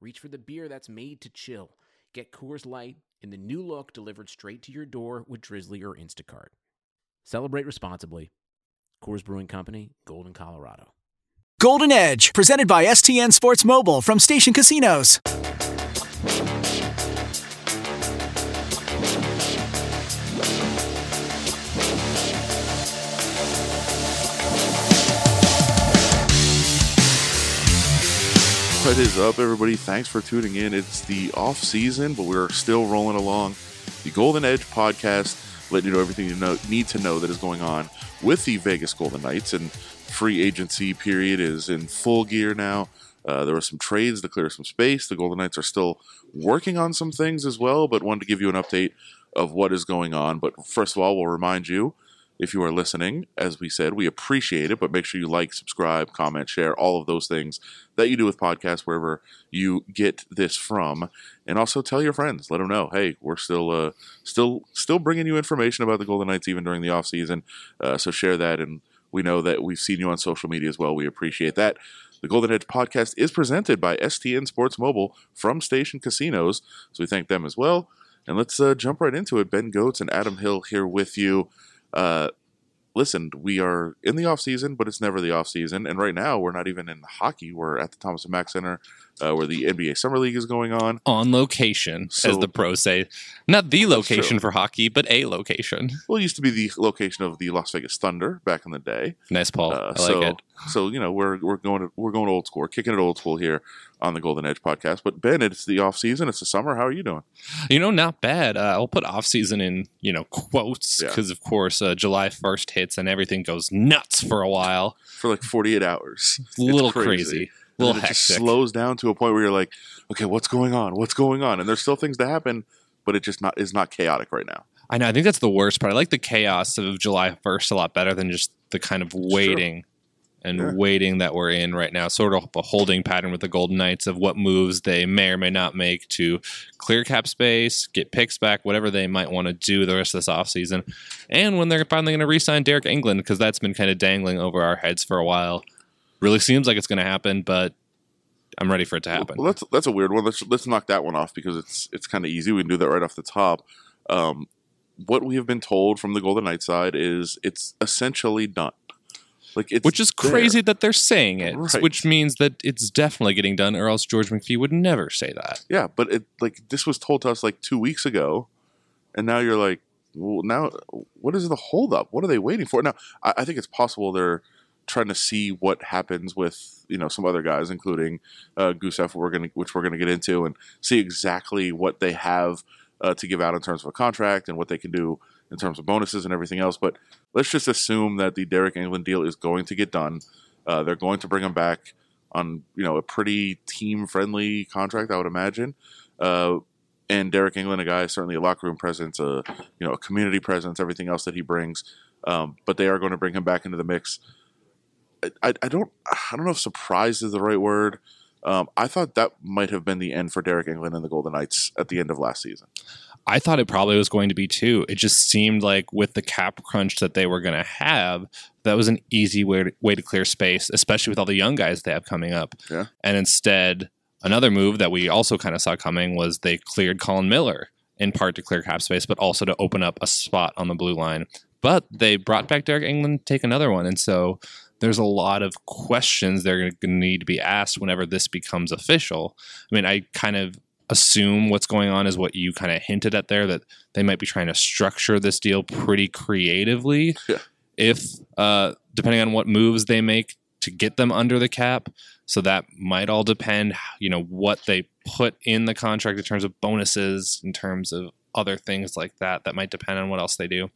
reach for the beer that's made to chill. Get Coors Light in the new look delivered straight to your door with Drizly or Instacart. Celebrate responsibly. Coors Brewing Company, Golden, Colorado. Golden Edge, presented by STN Sports Mobile from Station Casinos. What is up, everybody? Thanks for tuning in. It's the off season, but we're still rolling along. The Golden Edge podcast, letting you know everything you know, need to know that is going on with the Vegas Golden Knights. And free agency period is in full gear now. Uh, there were some trades to clear some space. The Golden Knights are still working on some things as well, but wanted to give you an update of what is going on. But first of all, we'll remind you if you are listening, as we said, we appreciate it, but make sure you like, subscribe, comment, share, all of those things that you do with podcasts wherever you get this from, and also tell your friends. Let them know, hey, we're still, uh, still, still bringing you information about the Golden Knights even during the off season. Uh, so share that, and we know that we've seen you on social media as well. We appreciate that. The Golden Edge podcast is presented by STN Sports Mobile from Station Casinos, so we thank them as well. And let's uh, jump right into it. Ben Gotz and Adam Hill here with you. Uh, listen, we are in the off season, but it's never the off season. And right now, we're not even in hockey. We're at the Thomas and Mack Center, uh, where the NBA Summer League is going on. on location, So- as the pros say. Not the location for hockey, but a location. Well, it used to be the location of the Las Vegas Thunder back in the day. Nice, Paul. Uh, I like so, it. so you know, we're we're going we're going old school, we're kicking it old school here on the Golden Edge podcast. But Ben, it's the off season. It's the summer. How are you doing? You know, not bad. Uh, I'll put off season in you know quotes Yeah. because of course uh, July first hits and everything goes nuts for a while. For like forty eight hours, A little It's crazy, And little it just slows down to a point where you're like, okay, what's going on? What's going on? And there's still things to happen, but it just not is not chaotic right now. I know. I think that's the worst part. I like the chaos of July first a lot better than just the kind of waiting and Yeah. waiting that we're in right now. Sort of a holding pattern with the Golden Knights of what moves they may or may not make to clear cap space, get picks back, whatever they might want to do the rest of this offseason. And when they're finally going to re-sign Deryk Engelland because that's been kind of dangling over our heads for a while. Really seems like it's going to happen, but I'm ready for it to happen. Well, that's that's a weird one. Let's let's knock that one off because it's it's kind of easy. We can do that right off the top. Um, what we have been told from the Golden Knights side is it's essentially done. Like it's which is there. crazy that they're saying it, Right. which means that it's definitely getting done, or else George McPhee would never say that. Yeah, but it like this was told to us like two weeks ago, and now you're like, well, now what is the holdup? What are they waiting for? Now I, I think it's possible they're trying to see what happens with you know some other guys, including uh, Gusev, we're gonna which we're gonna get into, and see exactly what they have uh, to give out in terms of a contract and what they can do in terms of bonuses and everything else. But let's just assume that the Deryk Engelland deal is going to get done. Uh, they're going to bring him back on you know a pretty team friendly contract, I would imagine. Uh, and Deryk Engelland, a guy certainly a locker room presence, a you know a community presence, everything else that he brings. Um, but they are going to bring him back into the mix. I, I, don't I don't know if surprised is the right word. Um, I thought that might have been the end for Deryk Engelland and the Golden Knights at the end of last season. I thought it probably was going to be too. It just seemed like with the cap crunch that they were going to have, that was an easy way to, way to clear space, especially with all the young guys they have coming up. Yeah. And instead, another move that we also kind of saw coming was they cleared Colin Miller in part to clear cap space, but also to open up a spot on the blue line. But they brought back Derek England to take another one. And so there's a lot of questions that are going to need to be asked whenever this becomes official. I mean, I kind of assume what's going on is what you kind of hinted at there that they might be trying to structure this deal pretty creatively. Yeah. If uh, depending on what moves they make to get them under the cap, so that might all depend, you know, what they put in the contract in terms of bonuses, in terms of other things like that. That might depend on what else they do.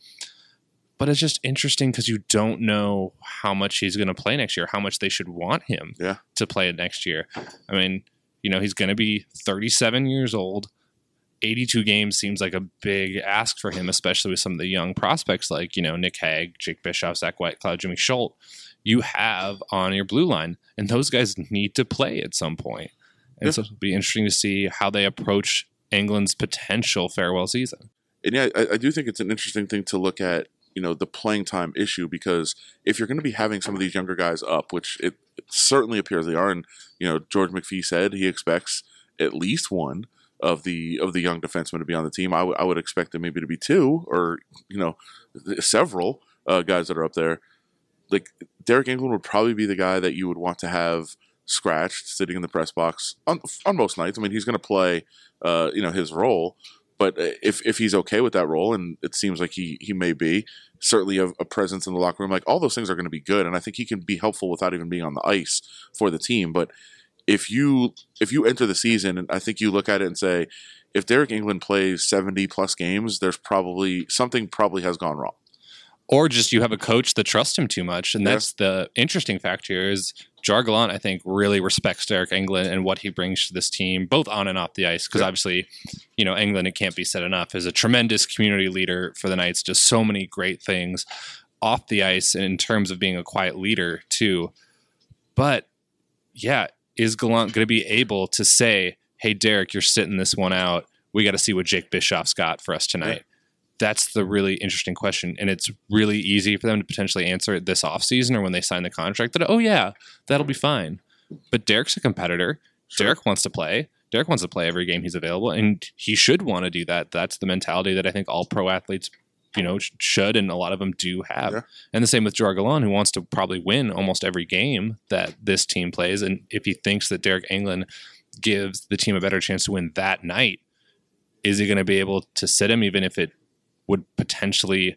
But it's just interesting because you don't know how much he's going to play next year, how much they should want him Yeah. to play it next year. I mean, You know, he's going to be 37 years old. 82 games seems like a big ask for him, especially with some of the young prospects like, you know, Nick Hague, Jake Bischoff, Zach Whitecloud, Jimmy Schuldt, you have on your blue line. And those guys need to play at some point. And Yeah. so it'll be interesting to see how they approach Engelland's potential farewell season. and yeah, I, I do think it's an interesting thing to look at, you know, the playing time issue because if you're going to be having some of these younger guys up, which it, certainly appears they are, and you know, George McPhee said he expects at least one of the of the young defensemen to be on the team. I would- I would expect them maybe to be two or you know, several uh, guys that are up there. Like Deryk Engelland would probably be the guy that you would want to have scratched sitting in the press box on on most nights. I mean, he's going to play, uh, you know, his role. But uh, if if he's okay with that role, and it seems like he he may be, certainly a, a presence in the locker room, like all those things are going to be good, and I think he can be helpful without even being on the ice for the team. But if you if you enter the season, and I think you look at it and say, if Deryk Engelland plays seventy plus games, there's probably something probably has gone wrong. Or just you have a coach that trusts him too much. And Yeah. that's the interesting fact here is Gerard Gallant, I think, really respects Deryk Engelland and what he brings to this team, both on and off the ice. Because Yeah. obviously, you know, Engelland, it can't be said enough, is a tremendous community leader for the Knights, does so many great things off the ice and in terms of being a quiet leader, too. But yeah, is Gallant going to be able to say, hey, Derek, you're sitting this one out. We got to see what Jake Bischoff's got for us tonight that's the really interesting question and it's really easy for them to potentially answer it this offseason or when they sign the contract that oh yeah that'll be fine. But derek's a competitor. Derek wants to play. Derek wants to play every game he's available and he should want to do that. That's the mentality that i think all pro athletes you know should and a lot of them do have. Yeah. and the same with Gerard Gallant, who wants to probably win almost every game that this team plays and if he thinks that Deryk Engelland gives the team a better chance to win that night is he going to be able to sit him even if it would potentially,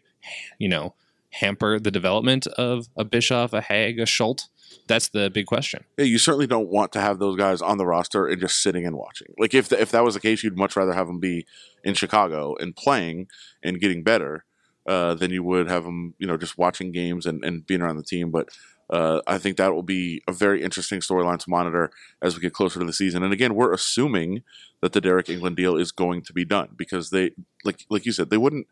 you know, hamper the development of a Bischoff, a Hague, a Schuldt? That's the big question. Yeah, you certainly don't want to have those guys on the roster and just sitting and watching. Like if if that was the case, you'd much rather have them be in Chicago and playing and getting better uh, than you would have them, you know, just watching games and, and being around the team. But uh, I think that will be a very interesting storyline to monitor as we get closer to the season. And again, we're assuming that the Deryk Engelland deal is going to be done because they, like like you said, they wouldn't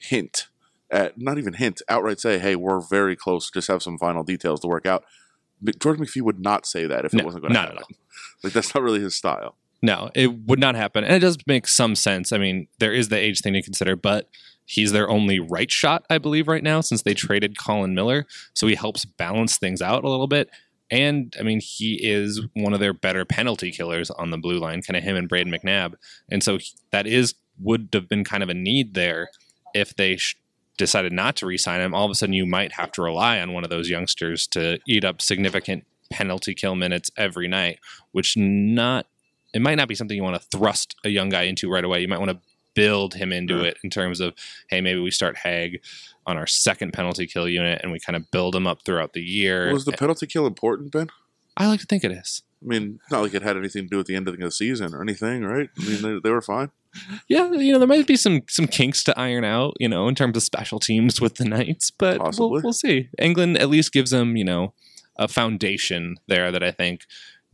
hint at not even hint outright say, "Hey, we're very close. Just have some final details to work out." But George McPhee would not say that if No, it wasn't going to happen. Like that's not really his style. No, it would not happen. And it does make some sense. I mean, there is the age thing to consider, but he's their only right shot, I believe, right now, since they traded Colin Miller. So he helps balance things out a little bit. And I mean, he is one of their better penalty killers on the blue line, kind of him and Brayden McNabb. And so that is would have been kind of a need there if they sh- decided not to re-sign him. All of a sudden, you might have to rely on one of those youngsters to eat up significant penalty kill minutes every night, which not it might not be something you want to thrust a young guy into right away. You might want to build him into Yeah. it in terms of, hey, maybe we start Hague on our second penalty kill unit and we kind of build him up throughout the year. Was the penalty kill important, Ben? I like to think it is. I mean, not like it had anything to do with the end of the season or anything, right? I mean, they, they were fine. Yeah, you know, there might be some some kinks to iron out, you know, in terms of special teams with the Knights, but we'll, we'll see. Engelland at least gives them, you know, a foundation there that I think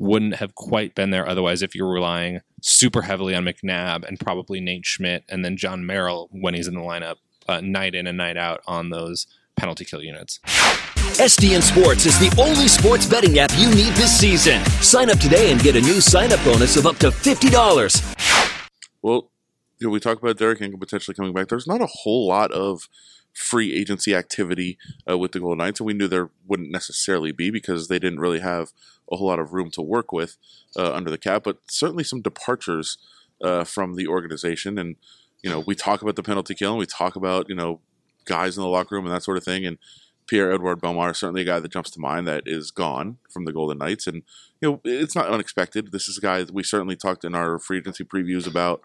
wouldn't have quite been there otherwise if you're relying super heavily on McNabb and probably Nate Schmidt and then Jon Merrill when he's in the lineup uh, night in and night out on those penalty kill units. STN Sports is the only sports betting app you need this season. Sign up today and get a new sign up bonus of up to $50. Well, you know, we talked about Deryk Engelland potentially coming back. There's not a whole lot of free agency activity uh, with the Golden Knights, and we knew there wouldn't necessarily be because they didn't really have a whole lot of room to work with uh, under the cap. But certainly some departures uh, from the organization, and you know, we talk about the penalty kill, and we talk about you know guys in the locker room and that sort of thing, and. Pierre Edouard Bellemare is certainly a guy that jumps to mind that is gone from the Golden Knights. And, you know, it's not unexpected. This is a guy that we certainly talked in our free agency previews about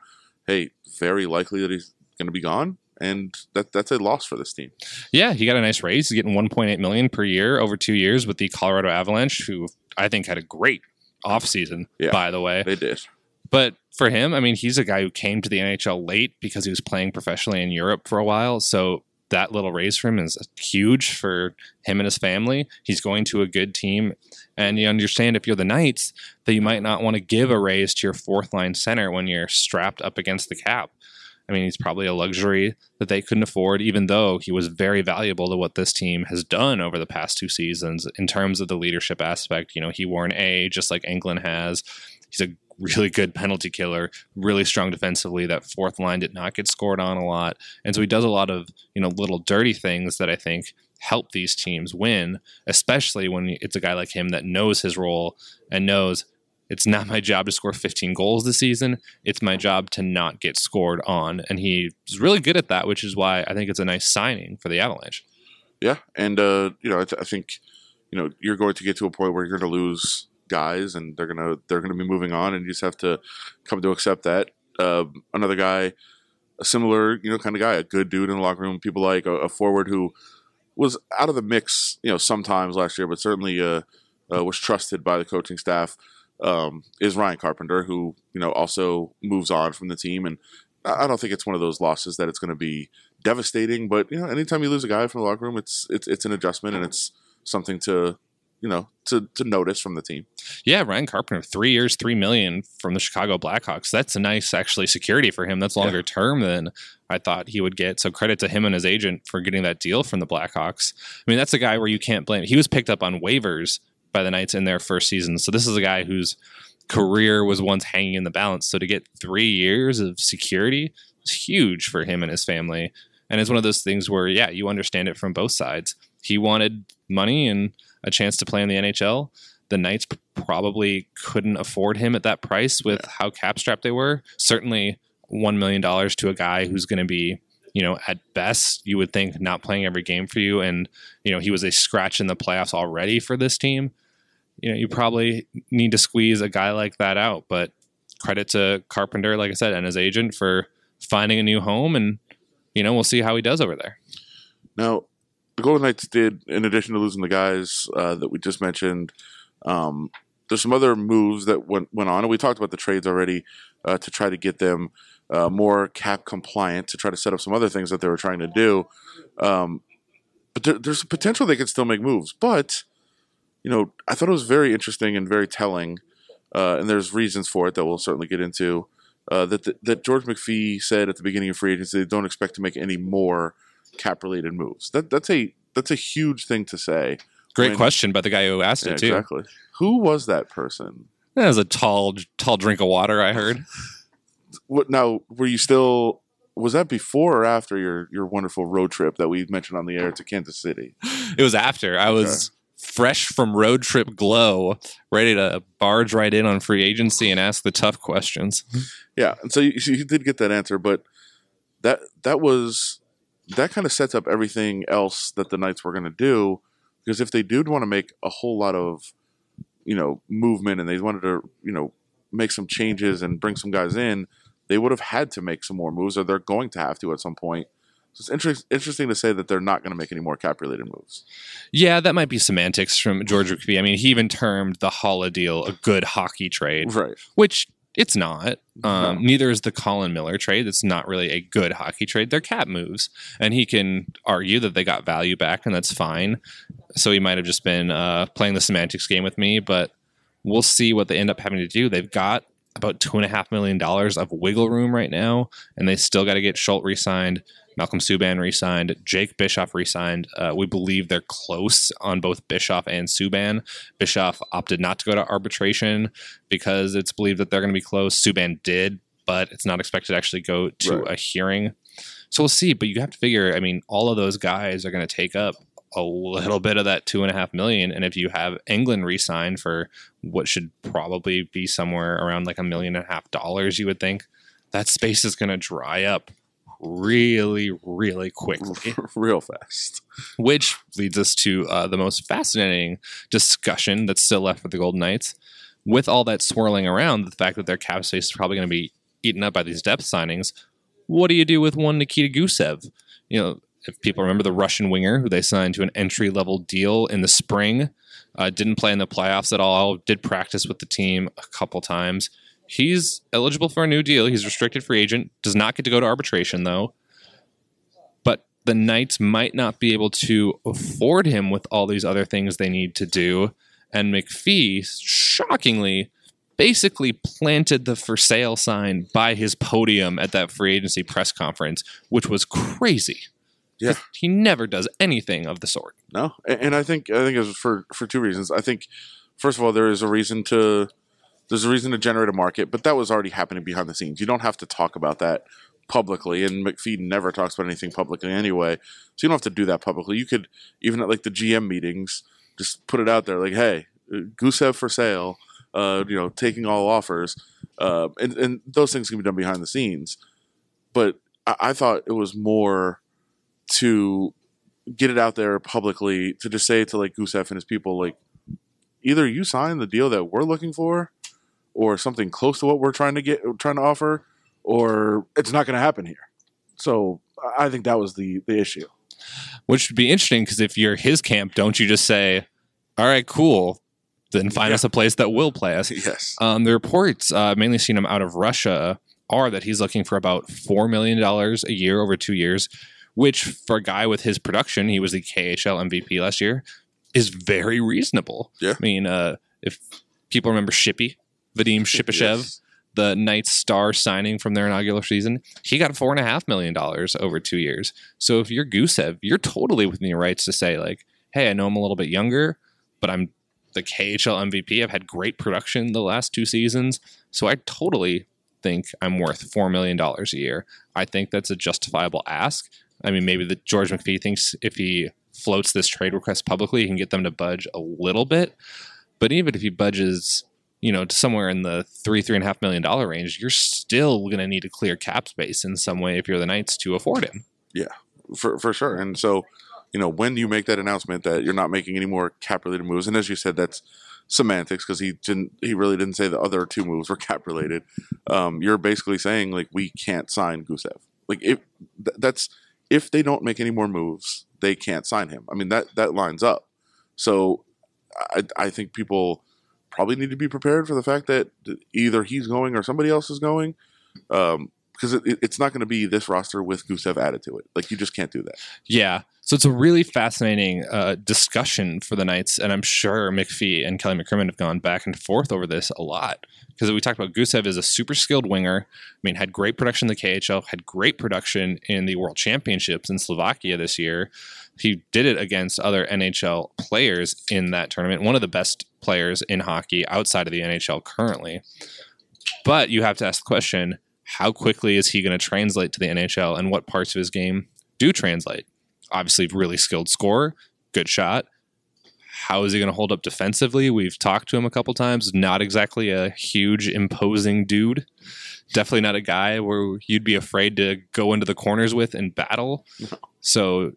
hey, very likely that he's going to be gone, and that that's a loss for this team. Yeah, he got a nice raise. He's getting 1.8 million per year over two years with the Colorado Avalanche, who I think had a great offseason, Yeah. by the way. They did. But for him, I mean, he's a guy who came to the NHL late because he was playing professionally in Europe for a while. So that little raise for him is huge for him and his family. He's going to a good team. And you understand if you're the Knights that you might not want to give a raise to your fourth line center when you're strapped up against the cap. I mean, he's probably a luxury that they couldn't afford, even though he was very valuable to what this team has done over the past two seasons in terms of the leadership aspect. You know, he wore an A just like Engelland has. He's a really good penalty killer, really strong defensively. That fourth line did not get scored on a lot. And so he does a lot of, you know, little dirty things that I think help these teams win, especially when it's a guy like him that knows his role and knows it's not my job to score 15 goals this season. It's my job to not get scored on. And he's really good at that, which is why I think it's a nice signing for the Avalanche. Yeah, and uh, you know, I, th- I think you know you're going to get to a point where you're going to lose guys, and they're gonna they're gonna be moving on, and you just have to come to accept that. Uh, another guy, a similar you know kind of guy, a good dude in the locker room, people like a, a forward who was out of the mix, you know, sometimes last year, but certainly uh, uh, was trusted by the coaching staff. Um, is Ryan Carpenter, who you know also moves on from the team, and I don't think it's one of those losses that it's going to be devastating. But you know, anytime you lose a guy from the locker room, it's it's it's an adjustment and it's something to you know to to notice from the team. Yeah, Ryan Carpenter, three years, three million from the Chicago Blackhawks. That's a nice actually security for him. That's longer yeah. term than I thought he would get. So credit to him and his agent for getting that deal from the Blackhawks. I mean, that's a guy where you can't blame. He was picked up on waivers by the Knights in their first season. So this is a guy whose career was once hanging in the balance. So to get three years of security is huge for him and his family. And it's one of those things where, yeah, you understand it from both sides. He wanted money and a chance to play in the NHL. The Knights probably couldn't afford him at that price with yeah. how cap strapped they were. Certainly, $1 million to a guy who's going to be you know, at best, you would think not playing every game for you. And, you know, he was a scratch in the playoffs already for this team you know, you probably need to squeeze a guy like that out. But credit to Carpenter, like I said, and his agent for finding a new home, and you know, we'll see how he does over there. Now, the Golden Knights did, in addition to losing the guys uh, that we just mentioned, um, there's some other moves that went went on, and we talked about the trades already uh, to try to get them uh, more cap compliant, to try to set up some other things that they were trying to do. Um, but there, there's a potential they could still make moves, but you know, I thought it was very interesting and very telling, uh, and there's reasons for it that we'll certainly get into. Uh, that the, that George McPhee said at the beginning of free agency, they don't expect to make any more cap related moves. That that's a that's a huge thing to say. Great when, question by the guy who asked yeah, it too. Exactly. Who was that person? That was a tall tall drink of water. I heard. what now? Were you still? Was that before or after your your wonderful road trip that we mentioned on the air to Kansas City? It was after. I was fresh from road trip glow, ready to barge right in on free agency and ask the tough questions. Mm-hmm. Yeah, and so you, you did get that answer, but that that was that kind of sets up everything else that the Knights were going to do. Because if they did want to make a whole lot of, you know, movement and they wanted to, you know, make some changes and bring some guys in, they would have had to make some more moves, or they're going to have to at some point. So it's inter- interesting to say that they're not going to make any more cap related moves. Yeah, that might be semantics from George McPhee. I mean, he even termed the Haula deal a good hockey trade, right? Which it's not. Um, no. Neither is the Colin Miller trade. It's not really a good hockey trade. They're cap moves, and he can argue that they got value back, and that's fine. So he might have just been uh, playing the semantics game with me, but we'll see what they end up having to do. They've got about two and a half million dollars of wiggle room right now, and they still got to get Schuldt re-signed. Malcolm Subban re-signed. Jake Bischoff re-signed. Uh, we believe they're close on both Bischoff and Subban. Bischoff opted not to go to arbitration because it's believed that they're going to be close. Subban did, but it's not expected to actually go to right. a hearing. So we'll see. But you have to figure. I mean, all of those guys are going to take up a little bit of that two and a half million. And if you have Engelland re-signed for what should probably be somewhere around like a million and a half dollars, you would think that space is going to dry up really, really quickly. Real fast. Which leads us to uh, the most fascinating discussion that's still left with the Golden Knights. With all that swirling around, the fact that their cap space is probably going to be eaten up by these depth signings, what do you do with one Nikita Gusev? You know, if people remember the Russian winger who they signed to an entry level deal in the spring, uh, didn't play in the playoffs at all, did practice with the team a couple times. He's eligible for a new deal. He's restricted free agent. Does not get to go to arbitration though. But the Knights might not be able to afford him with all these other things they need to do. And McPhee, shockingly, basically planted the for sale sign by his podium at that free agency press conference, which was crazy. Yeah. He never does anything of the sort. No, and, I think I think it's for for two reasons. I think first of all, there is a reason to there's a reason to generate a market, but that was already happening behind the scenes. You don't have to talk about that publicly, and McPhee never talks about anything publicly anyway, so you don't have to do that publicly. You could even at like the GM meetings just put it out there, like, "Hey, Gusev for sale," uh, you know, taking all offers, uh, and and those things can be done behind the scenes. But I, I thought it was more to get it out there publicly to just say to like Gusev and his people, like, either you sign the deal that we're looking for, or something close to what we're trying to get, trying to offer, or it's not going to happen here. So I think that was the the issue. Which would be interesting because if you're his camp, don't you just say, all right, cool, then find Yeah. us a place that will play us? Yes. Um, the reports, uh, mainly seen him out of Russia, are that he's looking for about $4 million a year over two years, which for a guy with his production, he was the KHL MVP last year, is very reasonable. Yeah. I mean, uh, if people remember Shippy, Vadim Shipachyov, Yes. the Knights star signing from their inaugural season, he got four and a half million dollars over two years. So if you're Gusev, you're totally within your rights to say like, "Hey, I know I'm a little bit younger, but I'm the KHL MVP. I've had great production the last two seasons, so I totally think I'm worth four million dollars a year. I think that's a justifiable ask. I mean, maybe the George McPhee thinks if he floats this trade request publicly, he can get them to budge a little bit. But even if he budges, you know, to somewhere in the three, three and a half million dollar range, you're still going to need to clear cap space in some way if you're the Knights to afford him. Yeah, for for sure. And so, you know, when you make that announcement that you're not making any more cap related moves, and as you said, that's semantics because he didn't he really didn't say the other two moves were cap related. Um, you're basically saying like we can't sign Gusev. Like if th- that's if they don't make any more moves, they can't sign him. I mean that that lines up. So I I think people probably need to be prepared for the fact that either he's going or somebody else is going. Um, because it, it- it's not going to be this roster with Gusev added to it. Like you just can't do that. Yeah. So it's a really fascinating uh, discussion for the Knights, and I'm sure McPhee and Kelly McCrimmon have gone back and forth over this a lot. Because we talked about Gusev is a super skilled winger. I mean, had great production in the KHL, had great production in the World Championships in Slovakia this year. He did it against other NHL players in that tournament. One of the best players in hockey outside of the NHL currently. But you have to ask the question: How quickly is he going to translate to the NHL, and what parts of his game do translate? Obviously really skilled scorer, good shot. How is he going to hold up defensively? We've talked to him a couple times. Not exactly a huge, imposing dude. Definitely not a guy where you'd be afraid to go into the corners with and battle. So,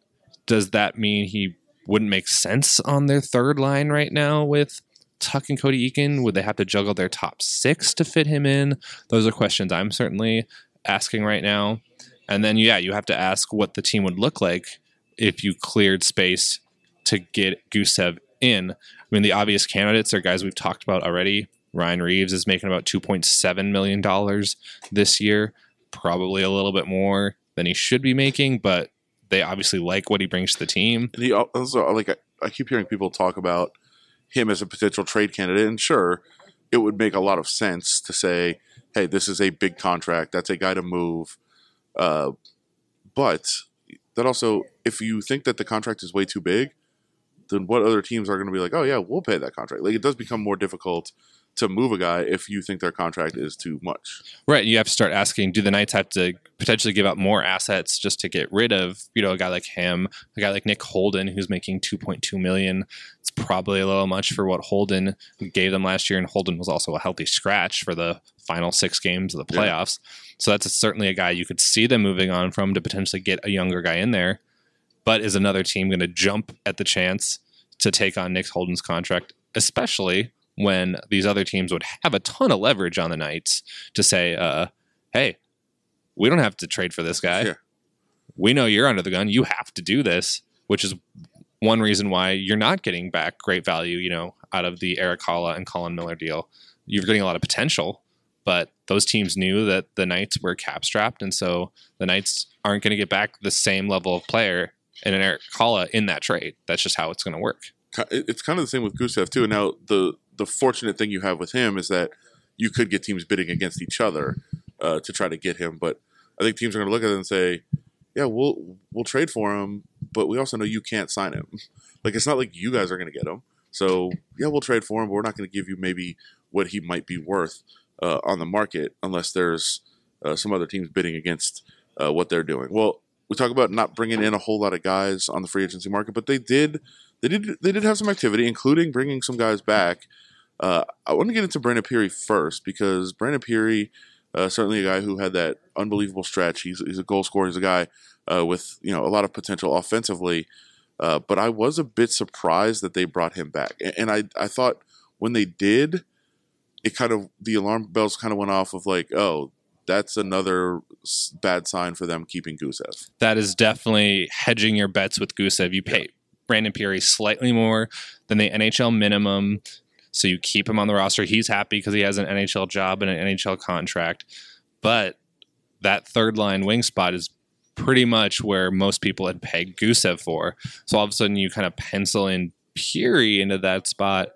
does that mean he wouldn't make sense on their third line right now with Tuch and Cody Eakin? Would they have to juggle their top six to fit him in? Those are questions I'm certainly asking right now. And then, yeah, you have to ask what the team would look like if you cleared space to get Gusev in. I mean, the obvious candidates are guys we've talked about already. Ryan Reaves is making about $2.7 million this year, probably a little bit more than he should be making, but they obviously like what he brings to the team. And he also like I, I keep hearing people talk about him as a potential trade candidate, and sure, it would make a lot of sense to say, "Hey, this is a big contract. That's a guy to move." Uh, but that also, if you think that the contract is way too big, then what other teams are going to be like? Oh yeah, we'll pay that contract. Like it does become more difficult to move a guy if you think their contract is too much. Right. You have to start asking, do the Knights have to potentially give up more assets just to get rid of, you know, a guy like him, a guy like Nick Holden, who's making 2.2 million. It's probably a little much for what Holden gave them last year. And Holden was also a healthy scratch for the final six games of the Yeah. playoffs. So that's certainly a guy you could see them moving on from to potentially get a younger guy in there. But is another team going to jump at the chance to take on Nick Holden's contract, especially when these other teams would have a ton of leverage on the Knights to say, uh, hey, we don't have to trade for this guy. Yeah. We know you're under the gun. You have to do this, which is one reason why you're not getting back great value, you know, out of the Erik Haula and Colin Miller deal. You're getting a lot of potential, but those teams knew that the Knights were cap strapped, and so the Knights aren't going to get back the same level of player in an Erik Haula in that trade. That's just how it's going to work. It's kind of the same with Gusev too. Now the the fortunate thing you have with him is that you could get teams bidding against each other uh, to try to get him. But I think teams are going to look at it and say, "Yeah, we'll we'll trade for him, but we also know you can't sign him. Like it's not like you guys are going to get him. So yeah, we'll trade for him, but we're not going to give you maybe what he might be worth uh, on the market unless there's uh, some other teams bidding against uh, what they're doing. Well, we talk about not bringing in a whole lot of guys on the free agency market, but they did they did they did have some activity, including bringing some guys back. Uh, I want to get into Brandon Pirri first because Brandon Pirri, uh, certainly a guy who had that unbelievable stretch. He's he's a goal scorer. He's a guy uh, with you know a lot of potential offensively. Uh, but I was a bit surprised that they brought him back, and, and I I thought when they did, it kind of the alarm bells kind of went off of like, oh, that's another bad sign for them keeping Gusev. That is definitely hedging your bets with Gusev. You pay Brandon Pirri slightly more than the NHL minimum, so you keep him on the roster. He's happy because he has an NHL job and an NHL contract, but that third line wing spot is pretty much where most people had pegged Gusev for. So all of a sudden, you kind of pencil in Pirri into that spot.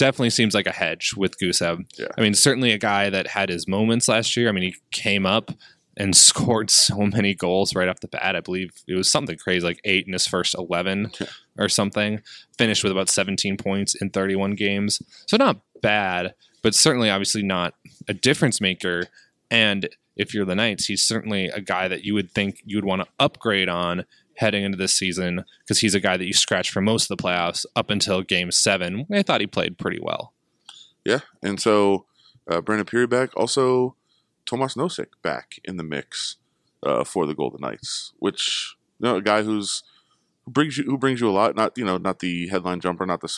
Definitely seems like a hedge with Gusev. Yeah. I mean, certainly a guy that had his moments last year. I mean, he came up and scored so many goals right off the bat. I believe it was something crazy, like eight in his first 11 Yeah. or something. Finished with about 17 points in 31 games. So not bad, but certainly obviously not a difference maker. And if you're the Knights, he's certainly a guy that you would think you would want to upgrade on heading into this season because he's a guy that you scratch for most of the playoffs up until game seven. I thought he played pretty well. Yeah, and so uh, Brandon Pirri back, also Tomas Nosek back in the mix uh, for the Golden Knights, which you know a guy who's who brings you who brings you a lot. Not you know not the headline jumper, not the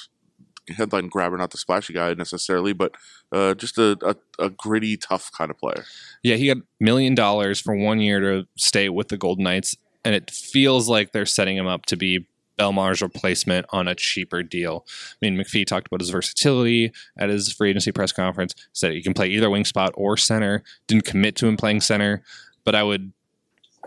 headline grabber, not the splashy guy necessarily, but uh, just a, a, a gritty, tough kind of player. Yeah, he got million dollars for one year to stay with the Golden Knights, and it feels like they're setting him up to be Bellemare's replacement on a cheaper deal. I mean, McPhee talked about his versatility at his free agency press conference, said he can play either wing spot or center, didn't commit to him playing center, but I would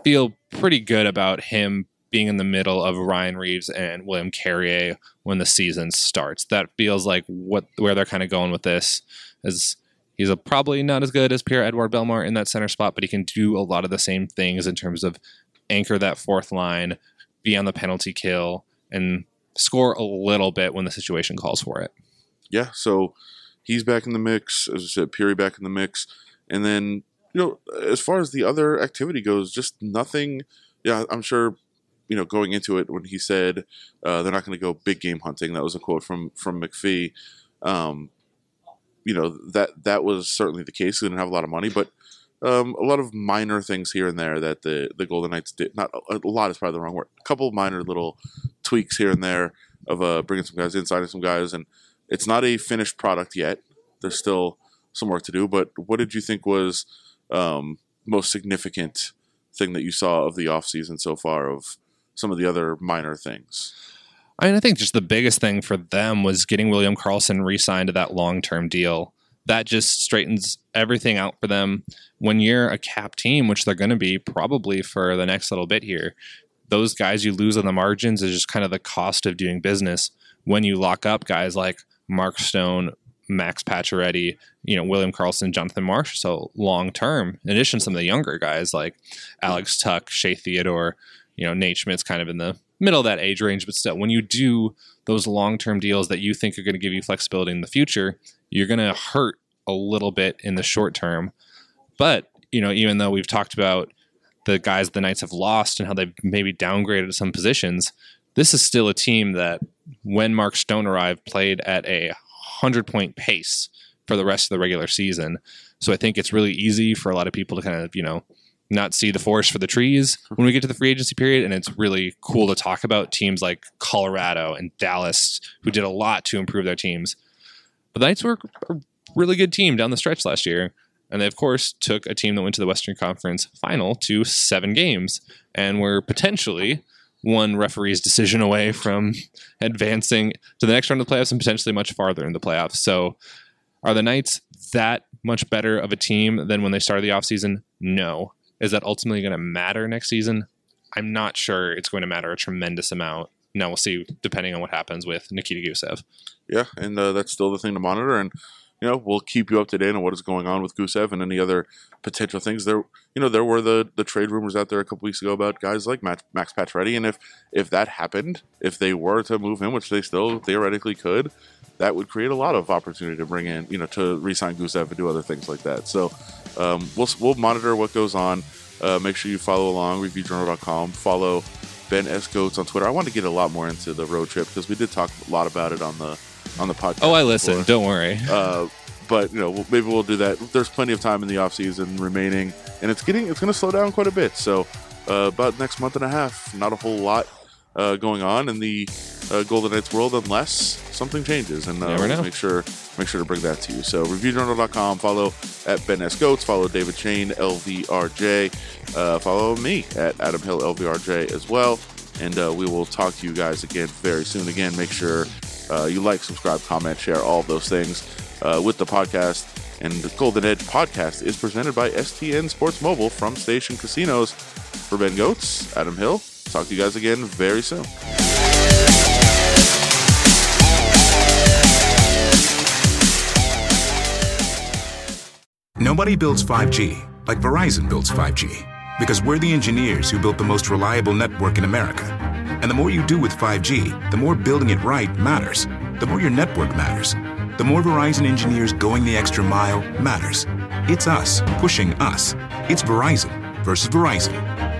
feel pretty good about him being in the middle of Ryan Reaves and William Carrier when the season starts. That feels like what where they're kind of going with this is He's a, probably not as good as Pierre Edouard Bellemare in that center spot, but he can do a lot of the same things in terms of anchor that fourth line, be on the penalty kill, and score a little bit when the situation calls for it. yeah, so he's back in the mix. As I said, Pirri back in the mix, and then you know, as far as the other activity goes, just nothing. Yeah, I'm sure. You know, going into it when he said uh, they're not going to go big game hunting. That was a quote from from McPhee. Um, you know that that was certainly the case. They didn't have a lot of money, but um, a lot of minor things here and there that the the Golden Knights did. Not a, lot is probably the wrong word. A couple of minor little tweaks here and there of uh, bringing some guys in, signing some guys, and it's not a finished product yet. There's still some work to do. But what did you think was um, most significant thing that you saw of the offseason so far of some of the other minor things? I mean, I think just the biggest thing for them was getting William Karlsson re signed to that long term deal. That just straightens everything out for them. When you're a cap team, which they're going to be probably for the next little bit here, those guys you lose on the margins is just kind of the cost of doing business. When you lock up guys like Mark Stone, Max Pacioretty, you know, William Karlsson, Jonathan Marsh, so long term, in addition some of the younger guys like Alex Tuch, Shea Theodore, you know, Nate Schmidt's kind of in the middle of that age range, but still, when you do those long term deals that you think are going to give you flexibility in the future, you're going to hurt a little bit in the short term. But, you know, even though we've talked about the guys the Knights have lost and how they've maybe downgraded some positions, this is still a team that, when Mark Stone arrived, played at a 100 point pace for the rest of the regular season. So I think it's really easy for a lot of people to kind of, you know, not see the forest for the trees when we get to the free agency period. And it's really cool to talk about teams like Colorado and Dallas, who did a lot to improve their teams. But the Knights were a really good team down the stretch last year. And they, of course, took a team that went to the Western Conference final to seven games and were potentially one referee's decision away from advancing to the next round of the playoffs and potentially much farther in the playoffs. So Are the Knights that much better of a team than when they started the offseason? No. Is that ultimately going to matter next season? I'm not sure it's going to matter a tremendous amount. Now we'll see, depending on what happens with Nikita Gusev. Yeah, and uh, that's still the thing to monitor. And you know, we'll keep you up to date on what is going on with Gusev and any other potential things. There, you know, there were the the trade rumors out there a couple weeks ago about guys like Max, Max Pacioretty, and if if that happened, if they were to move him, which they still theoretically could, that would create a lot of opportunity to bring in, you know, to re-sign Gusev and do other things like that. So um, we'll we'll monitor what goes on. Uh, make sure you follow along, reviewjournal.com. Follow Ben S. Gotz on Twitter. I want to get a lot more into the road trip because we did talk a lot about it on the on the podcast. Oh, I listen. before. Don't worry. Uh, but you know, maybe we'll do that. There's plenty of time in the off season remaining, and it's getting it's going to slow down quite a bit. So uh, about next month and a half, not a whole lot uh, going on in the uh, Golden Knights world unless something changes, and uh, make sure make sure to bring that to you. So reviewjournal.com. Follow at Ben S Gotz. Follow David Schoen LVRJ. Uh, follow me at Adam Hill LVRJ as well. And uh, we will talk to you guys again very soon. Again, make sure uh, you like, subscribe, comment, share, all those things uh, with the podcast. And the Golden Edge podcast is presented by STN Sports Mobile from Station Casinos. For Ben Gotz, Adam Hill. Talk to you guys again very soon. Nobody builds 5G like Verizon builds 5G because we're the engineers who built the most reliable network in America. And the more you do with 5G, the more building it right matters. The more your network matters. The more Verizon engineers going the extra mile matters. It's us pushing us. It's Verizon versus Verizon.